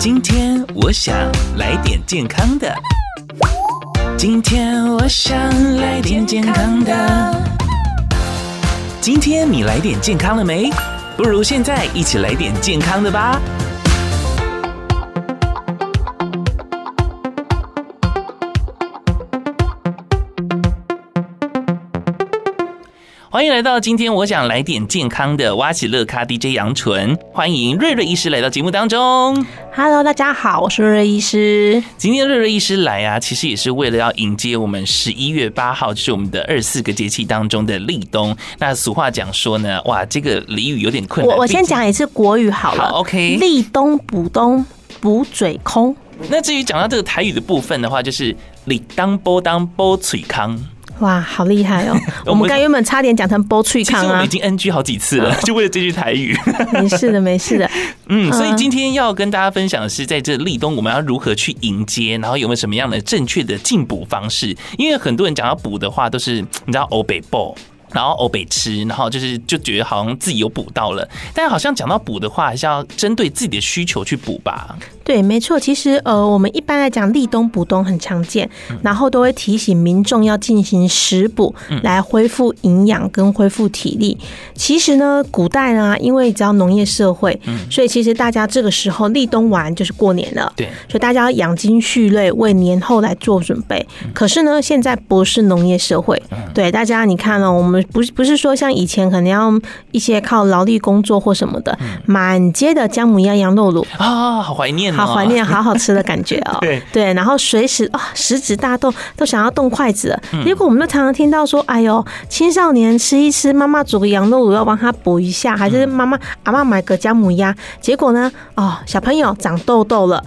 今天我想来点健康的。今天我想来点健康的。今天你来点健康了没？不如现在一起来点健康的吧。欢迎来到今天，我想来点健康的挖起乐咖 DJ 杨纯，欢迎瑞瑞医师来到节目当中。Hello，大家好，我是瑞瑞医师。今天瑞瑞医师来啊，其实也是为了要迎接我们十一月八号，就是我们的二十四个节气当中的立冬。那俗话讲说呢，哇，这个俚语有点困难。我我先讲一次国语好了。好，OK。立冬补冬补嘴空。那至于讲到这个台语的部分的话，就是立当波当波嘴康。哇，好厉害哦！我们刚原本差点讲成波脆康啊，其实我们已经 NG 好几次了，就为了这句台语。没事的，没事的。嗯，所以今天要跟大家分享的是，在这立冬我们要如何去迎接，然后有没有什么样的正确的进补方式？因为很多人讲要补的话，都是你知道欧北补。然后欧北吃，然后就是就觉得好像自己有补到了，但好像讲到补的话，还是要针对自己的需求去补吧。对，没错。其实呃，我们一般来讲立冬补冬很常见，然后都会提醒民众要进行食补来恢复营养跟恢复体力。其实呢，古代呢，因为你知道农业社会，所以其实大家这个时候立冬完就是过年了，对，所以大家要养精蓄锐，为年后来做准备。可是呢，现在不是农业社会，对大家你看了我们。不是不是说像以前可能要一些靠劳力工作或什么的，满街的姜母鸭、羊肉卤啊，好怀念，好怀念，好好吃的感觉哦。对对，然后随时啊，食指大动，都想要动筷子了。结果我们都常常听到说，哎呦，青少年吃一吃，妈妈煮个羊肉炉要帮他补一下，还是妈妈阿妈买个姜母鸭。结果呢，哦，小朋友长痘痘了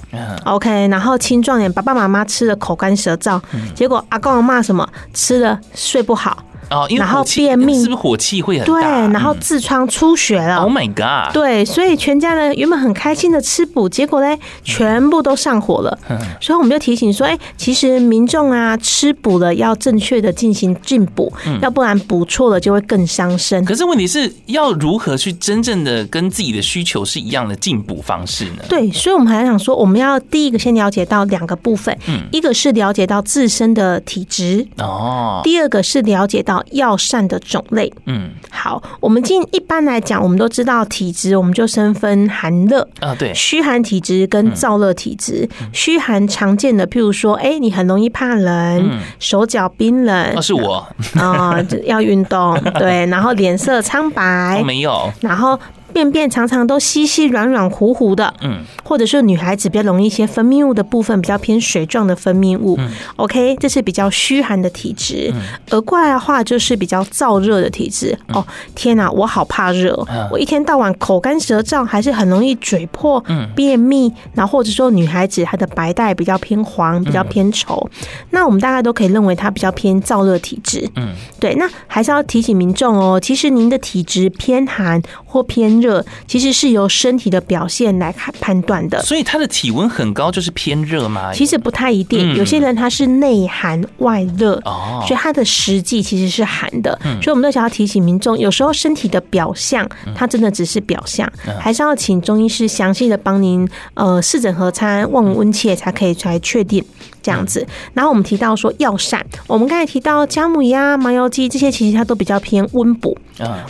，OK，然后青壮年爸爸妈妈吃的口干舌燥，结果阿公阿妈什么吃了睡不好。哦，然后便秘，是不是火气会很大？对，然后痔疮出血了。Oh my god！对，所以全家人原本很开心的吃补，结果呢，全部都上火了。所以我们就提醒说，哎，其实民众啊，吃补了要正确的进行进补，要不然补错了就会更伤身。可是问题是要如何去真正的跟自己的需求是一样的进补方式呢？对，所以我们还想说，我们要第一个先了解到两个部分，嗯，一个是了解到自身的体质哦，第二个是了解到。药膳的种类，嗯，好，我们今一般来讲，我们都知道体质，我们就生分寒热。啊，对，虚寒体质跟燥热体质。虚寒常见的，譬如说，哎，你很容易怕冷，手脚冰冷，那是我。啊，要运动，对，然后脸色苍白，没有，然后。便便常常都稀稀软软糊糊的，嗯，或者是女孩子比较容易一些分泌物的部分比较偏水状的分泌物，嗯，OK，这是比较虚寒的体质。而过来的话就是比较燥热的体质。哦，天哪，我好怕热，我一天到晚口干舌燥，还是很容易嘴破、便秘，然后或者说女孩子她的白带比较偏黄、比较偏稠，那我们大概都可以认为她比较偏燥热体质。嗯，对，那还是要提醒民众哦，其实您的体质偏寒或偏热其实是由身体的表现来看判断的，所以他的体温很高就是偏热吗？其实不太一定，有些人他是内寒外热哦，所以他的实际其实是寒的。所以我们都想要提醒民众，有时候身体的表象，它真的只是表象，还是要请中医师详细的帮您呃视诊合参望闻问切，才可以来确定这样子。然后我们提到说药膳，我们刚才提到姜母鸭、麻油鸡这些，其实它都比较偏温补。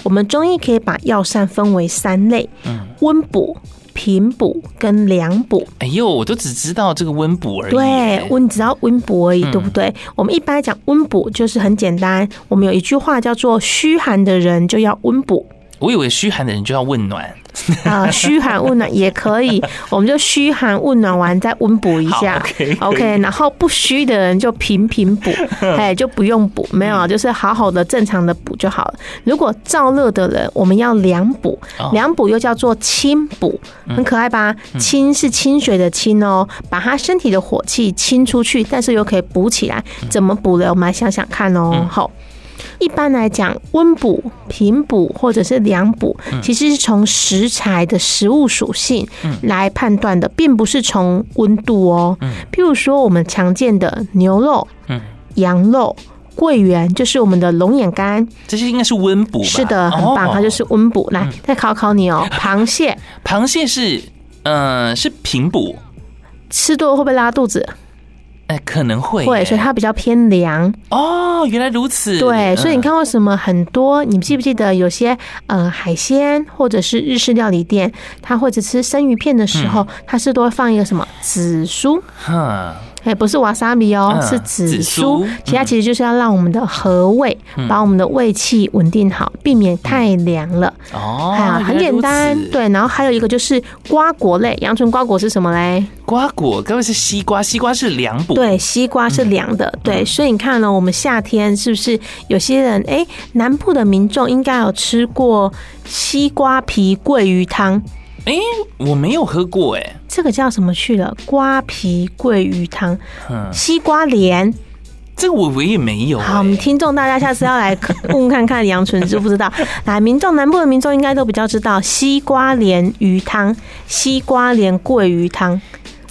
我们中医可以把药膳分为三类，温补、平补跟凉补。哎呦，我都只知道这个温补而已。对，温只要温补而已，对不对？我们一般来讲温补就是很简单，我们有一句话叫做“虚寒的人就要温补”。我以为虚寒的人就要温暖。啊，虚寒温暖也可以，我们就虚寒温暖完再温补一下，OK，, okay 然后不虚的人就平平补，哎，就不用补，没有，就是好好的正常的补就好了。如果燥热的人，我们要凉补，凉补又叫做清补，很可爱吧？清是清水的清哦，把他身体的火气清出去，但是又可以补起来，怎么补呢？我们来想想看哦，好。一般来讲，温补、平补或者是凉补，其实是从食材的食物属性来判断的，并不是从温度哦。譬如说，我们常见的牛肉、羊肉、桂圆，就是我们的龙眼干，这些应该是温补吧？是的，很棒，它就是温补。来，再考考你哦，螃蟹，螃蟹是，嗯，是平补。吃多了会不会拉肚子？哎，可能会会，所以它比较偏凉。哦，原来如此。对，所以你看过什么很多？你记不记得有些呃海鲜或者是日式料理店，它或者吃生鱼片的时候，它是都会放一个什么紫苏？哈。哎，不是瓦萨米哦，是紫苏。其他其实就是要让我们的和胃，把我们的胃气稳定好，避免太凉了。哦，很简单。对，然后还有一个就是瓜果类，阳春瓜果是什么嘞？瓜果，该不是西瓜？西瓜是凉补。对，西瓜是凉的。对，所以你看呢，我们夏天是不是有些人？哎，南部的民众应该有吃过西瓜皮桂鱼汤。哎，我没有喝过哎，这个叫什么去了？瓜皮桂鱼汤，西瓜莲，这个我我也没有。好，我们听众大家下次要来问问看看杨纯知不知道？来，民众南部的民众应该都比较知道西瓜莲鱼汤、西瓜莲桂鱼汤。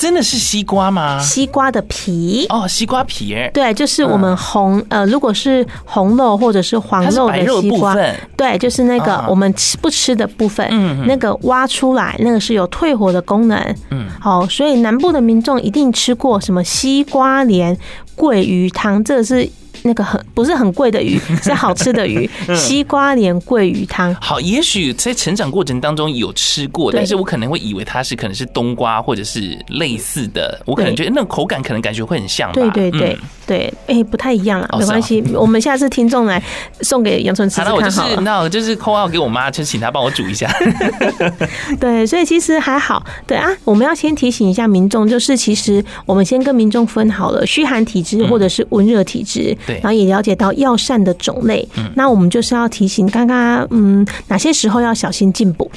真的是西瓜吗？西瓜的皮。哦，西瓜皮哎，对，就是我们红呃，如果是红肉或者是黄肉的西瓜，对，就是那个我们吃不吃的部分，嗯，那个挖出来，那个是有退火的功能，嗯，好，所以南部的民众一定吃过什么西瓜莲桂鱼汤，这个是。那个很不是很贵的鱼，是好吃的鱼。西瓜莲桂鱼汤。好，也许在成长过程当中有吃过，但是我可能会以为它是可能是冬瓜或者是类似的，我可能觉得那种口感可能感觉会很像吧。对对对对，哎，不太一样了，没关系，我们下次听众来送给杨春吃吃看好了。那我就是那我就是 call out 给我妈，就请她帮我煮一下。对，所以其实还好。对啊，我们要先提醒一下民众，就是其实我们先跟民众分好了虚寒体质或者是温热体质。然后也了解到药膳的种类，嗯，那我们就是要提醒刚刚，嗯，哪些时候要小心进补？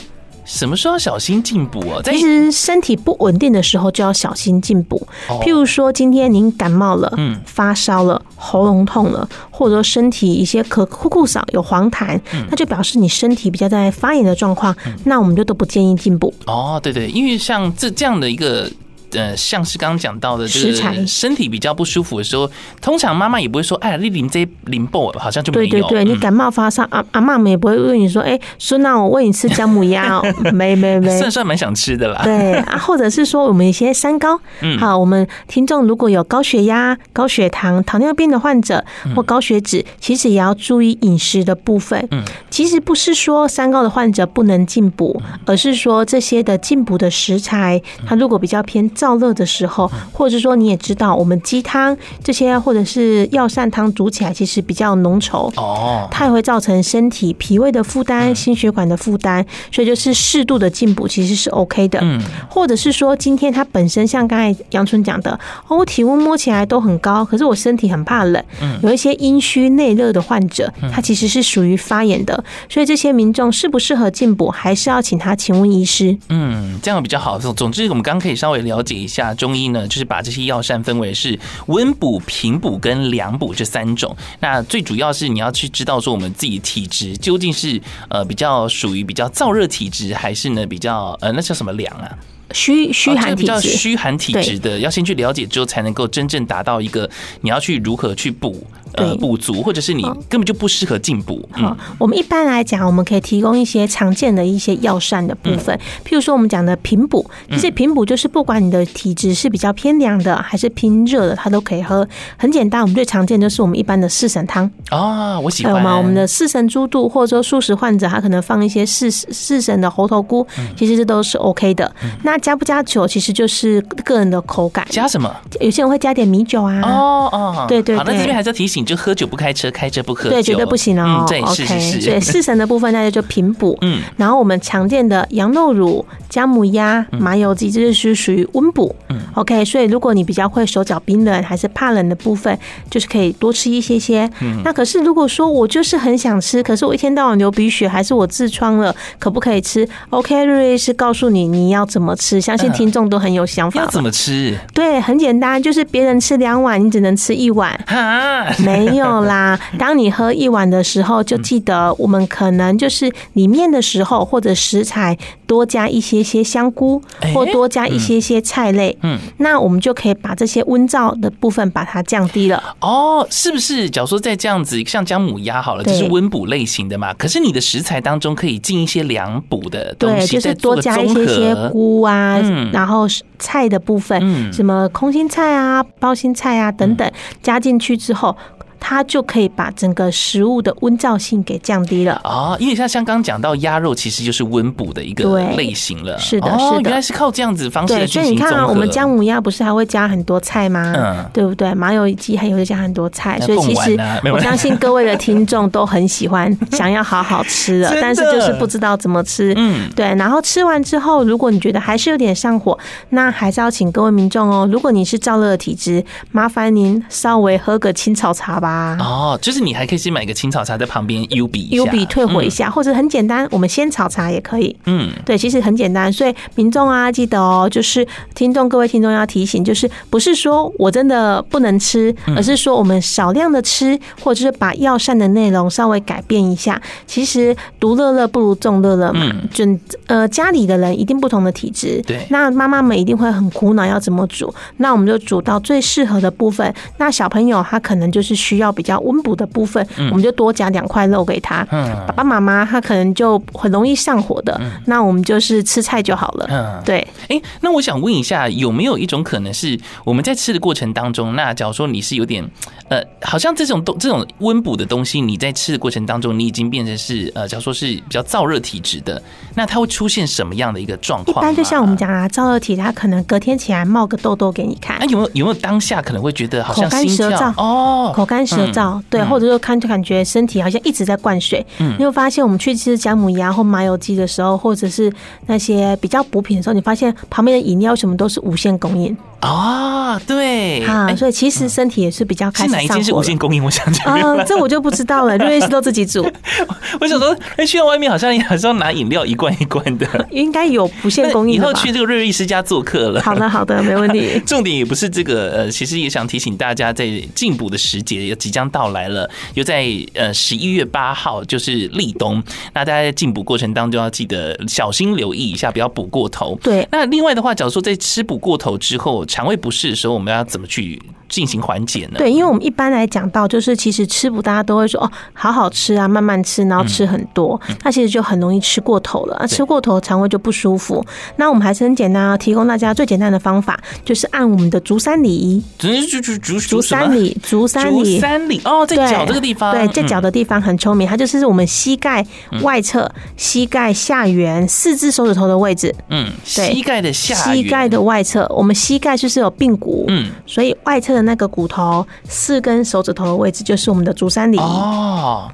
什么时候要小心进补啊？其实身体不稳定的时候就要小心进补。譬如说今天您感冒了，嗯，发烧了，喉咙痛了，或者说身体一些咳酷酷嗓有黄痰，那就表示你身体比较在发炎的状况，那我们就都不建议进补。哦，对对，因为像这这样的一个。呃，像是刚刚讲到的，就是身体比较不舒服的时候，通常妈妈也不会说，哎呀，你淋这淋爆，好像就没有。对对对，你感冒发烧，阿阿妈们也不会问你说，哎，孙那我喂你吃姜母鸭哦，没没没，算算蛮想吃的啦。对啊，或者是说我们一些三高，嗯，好，我们听众如果有高血压、高血糖、糖尿病的患者或高血脂，其实也要注意饮食的部分。嗯，其实不是说三高的患者不能进补，而是说这些的进补的食材，它如果比较偏。燥热的时候，或者说你也知道，我们鸡汤这些或者是药膳汤煮起来其实比较浓稠哦，它也会造成身体脾胃的负担、心血管的负担，所以就是适度的进补其实是 OK 的。嗯，或者是说今天它本身像刚才杨春讲的，哦，我体温摸起来都很高，可是我身体很怕冷，有一些阴虚内热的患者，他其实是属于发炎的，所以这些民众适不适合进补，还是要请他请问医师。嗯，这样比较好。总总之，我们刚刚可以稍微了解。一下中医呢，就是把这些药膳分为是温补、平补跟凉补这三种。那最主要是你要去知道说，我们自己体质究竟是呃比较属于比较燥热体质，还是呢比较呃那叫什么凉啊？虚虚寒体质，比较虚寒体质的，要先去了解之后，才能够真正达到一个你要去如何去补。呃，补足，或者是你根本就不适合进补。好，我们一般来讲，我们可以提供一些常见的一些药膳的部分，譬如说我们讲的平补，其实平补就是不管你的体质是比较偏凉的，还是偏热的，它都可以喝。很简单，我们最常见就是我们一般的四神汤啊，我喜欢。我们的四神猪肚，或者说素食患者，他可能放一些四四神的猴头菇，其实这都是 OK 的。那加不加酒，其实就是个人的口感。加什么？有些人会加点米酒啊。哦哦，对对。好，那这边还是要提醒。就喝酒不开车，开车不喝酒，对，绝对不行哦。对，是是是。对，四神的部分那就就平补。嗯，然后我们常见的羊肉乳、姜母鸭、麻油鸡，这就是属于温补。嗯，OK。所以如果你比较会手脚冰冷，还是怕冷的部分，就是可以多吃一些些。嗯，那可是如果说我就是很想吃，可是我一天到晚流鼻血，还是我痔疮了，可不可以吃？OK，瑞瑞是告诉你你要怎么吃，相信听众都很有想法。要怎么吃？对，很简单，就是别人吃两碗，你只能吃一碗。哈。没有啦，当你喝一碗的时候，就记得我们可能就是里面的时候或者食材多加一些些香菇，或多加一些些菜类，嗯，那我们就可以把这些温燥的部分把它降低了。哦，是不是？假如说再这样子，像姜母鸭好了，就是温补类型的嘛。可是你的食材当中可以进一些凉补的东西，对，就是多加一些些菇啊，然后菜的部分，什么空心菜啊、包心菜啊等等，加进去之后。它就可以把整个食物的温燥性给降低了啊，因为像像刚刚讲到鸭肉，其实就是温补的一个类型了。是的，是的，原来是靠这样子方式。对，所以你看啊，我们姜母鸭不是还会加很多菜吗？嗯，对不对？麻油鸡还有加很多菜，所以其实我相信各位的听众都很喜欢，想要好好吃 的，但是就是不知道怎么吃。嗯，对。然后吃完之后，如果你觉得还是有点上火，那还是要请各位民众哦，如果你是燥热的体质，麻烦您稍微喝个青草茶吧。哦，就是你还可以先买一个青草茶在旁边 U 比 U 比退火一下，或者很简单，我们先炒茶也可以。嗯，对，其实很简单，所以民众啊，记得哦，就是听众各位听众要提醒，就是不是说我真的不能吃，而是说我们少量的吃，或者是把药膳的内容稍微改变一下。其实独乐乐不如众乐乐嘛，就呃家里的人一定不同的体质，对，那妈妈们一定会很苦恼要怎么煮，那我们就煮到最适合的部分。那小朋友他可能就是需要。要比较温补的部分，我们就多夹两块肉给他。嗯，爸爸妈妈他可能就很容易上火的，那我们就是吃菜就好了。嗯，对。哎，那我想问一下，有没有一种可能是我们在吃的过程当中，那假如说你是有点呃，好像这种东这种温补的东西，你在吃的过程当中，你已经变成是呃，假如说是比较燥热体质的，那它会出现什么样的一个状况？一般就像我们讲啊，燥热体，它可能隔天起来冒个痘痘给你看。那有没有有没有当下可能会觉得好像口干舌燥哦，口干舌。舌燥，对，或者说看就感觉身体好像一直在灌水。嗯，你会发现我们去吃姜母鸭或麻油鸡的时候，或者是那些比较补品的时候，你发现旁边的饮料什么都是无限供应哦？对啊，所以其实身体也是比较开始上火。是哪一间是无限供应？我想起来啊，这我就不知道了。瑞士都自己煮。我想说，哎，去到外面好像还是要拿饮料一罐一罐的，应该有无限供应。以后去这个瑞瑞师家做客了。好的，好的，没问题。重点也不是这个，呃，其实也想提醒大家，在进补的时节也即将到来了。又在呃十一月八号，就是立冬，那大家在进补过程当中要记得小心留意一下，不要补过头。对，那另外的话，假如说在吃补过头之后，肠胃不适的时候，我们要怎么去进行缓解呢？对，因为我们一般来讲到，就是其实吃补大家都会说哦，好好吃啊，慢慢吃，然后吃很多，嗯、那其实就很容易吃过头了。啊，吃过头肠胃就不舒服。那我们还是很简单啊，提供大家最简单的方法，就是按我们的足三里，足足足足足三里，足三里，足三里哦，在脚这个地方，对，在脚的地方很聪明，它就是我们膝盖外侧、膝盖下缘四只手指头的位置。嗯，对，膝盖的下，膝盖的外侧，我们膝盖就是有髌骨，嗯，所以外侧的那个骨头四根手指头的位置就是我们的足三里。哦。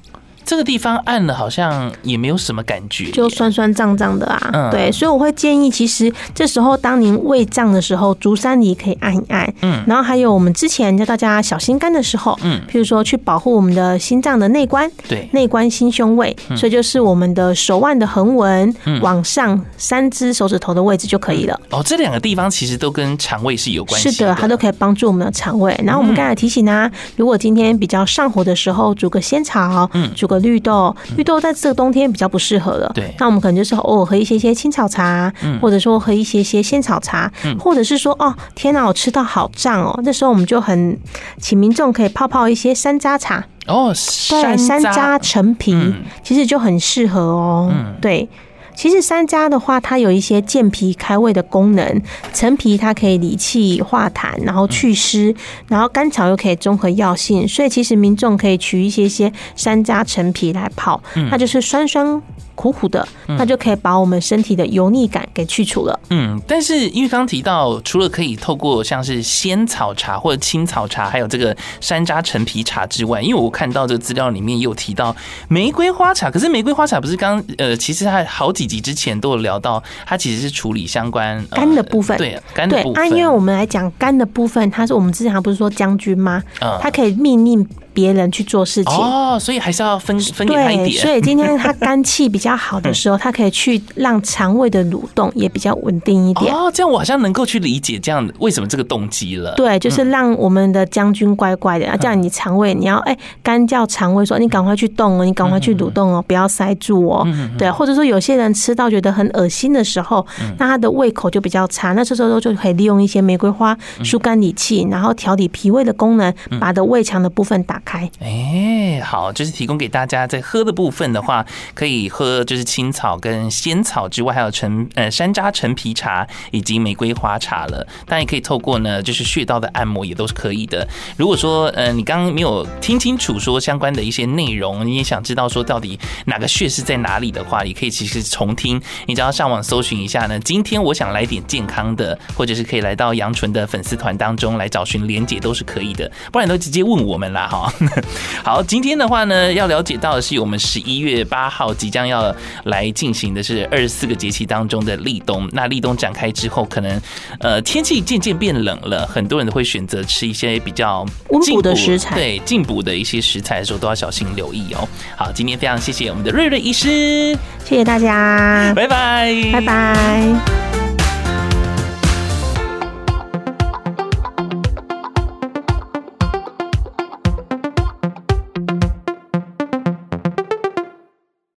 这个地方按了好像也没有什么感觉，就酸酸胀胀的啊。嗯、对，所以我会建议，其实这时候当您胃胀的时候，足三里可以按一按。嗯，然后还有我们之前教大家小心肝的时候，嗯，譬如说去保护我们的心脏的内关，对，内关心胸胃，所以就是我们的手腕的横纹往上三只手指头的位置就可以了。哦，这两个地方其实都跟肠胃是有关系的，是的，它都可以帮助我们的肠胃。然后我们刚才提醒啊，如果今天比较上火的时候，煮个仙草，嗯，煮个绿豆，绿豆在这个冬天比较不适合了。对，那我们可能就是偶尔喝一些些青草茶，或者说喝一些些仙草茶，或者是说哦，天哪，我吃到好胀哦，那时候我们就很请民众可以泡泡一些山楂茶。哦，对，山楂。陈皮其实就很适合哦，对。其实山楂的话，它有一些健脾开胃的功能。陈皮它可以理气化痰，然后祛湿，然后甘草又可以中和药性，所以其实民众可以取一些些山楂、陈皮来泡，它就是酸酸。苦苦的，那就可以把我们身体的油腻感给去除了。嗯，但是因为刚刚提到，除了可以透过像是仙草茶或者青草茶，还有这个山楂陈皮茶之外，因为我看到这个资料里面也有提到玫瑰花茶。可是玫瑰花茶不是刚呃，其实它好几集之前都有聊到，它其实是处理相关肝的部分。对，肝的部分。对，啊，因为我们来讲肝的部分，它是我们之前不是说将军吗？它可以命令别人去做事情哦，所以还是要分分给他一点。所以 今天他肝气比较好的时候，他可以去让肠胃的蠕动也比较稳定一点。哦，这样我好像能够去理解这样为什么这个动机了。对，就是让我们的将军乖乖的，啊，这样你肠胃你要哎肝叫肠胃说你赶快去动哦，你赶快去蠕动哦，不要塞住哦。对，或者说有些人吃到觉得很恶心的时候，那他的胃口就比较差，那这时候就可以利用一些玫瑰花疏肝理气，然后调理脾胃的功能，把的胃肠的部分打开。哎，好，就是提供给大家在喝的部分的话，可以喝就是青草跟仙草之外，还有陈呃山楂陈皮茶以及玫瑰花茶了。当然也可以透过呢，就是穴道的按摩也都是可以的。如果说呃你刚刚没有听清楚说相关的一些内容，你也想知道说到底哪个穴是在哪里的话，也可以其实重听。你只要上网搜寻一下呢，今天我想来点健康的，或者是可以来到杨纯的粉丝团当中来找寻连结都是可以的，不然都直接问我们啦哈。好，今天的话呢，要了解到的是我们十一月八号即将要来进行的是二十四个节气当中的立冬。那立冬展开之后，可能呃天气渐渐变冷了，很多人都会选择吃一些比较温补的食材，对，进补的一些食材的时候都要小心留意哦。好，今天非常谢谢我们的瑞瑞医师，谢谢大家，拜拜，拜拜。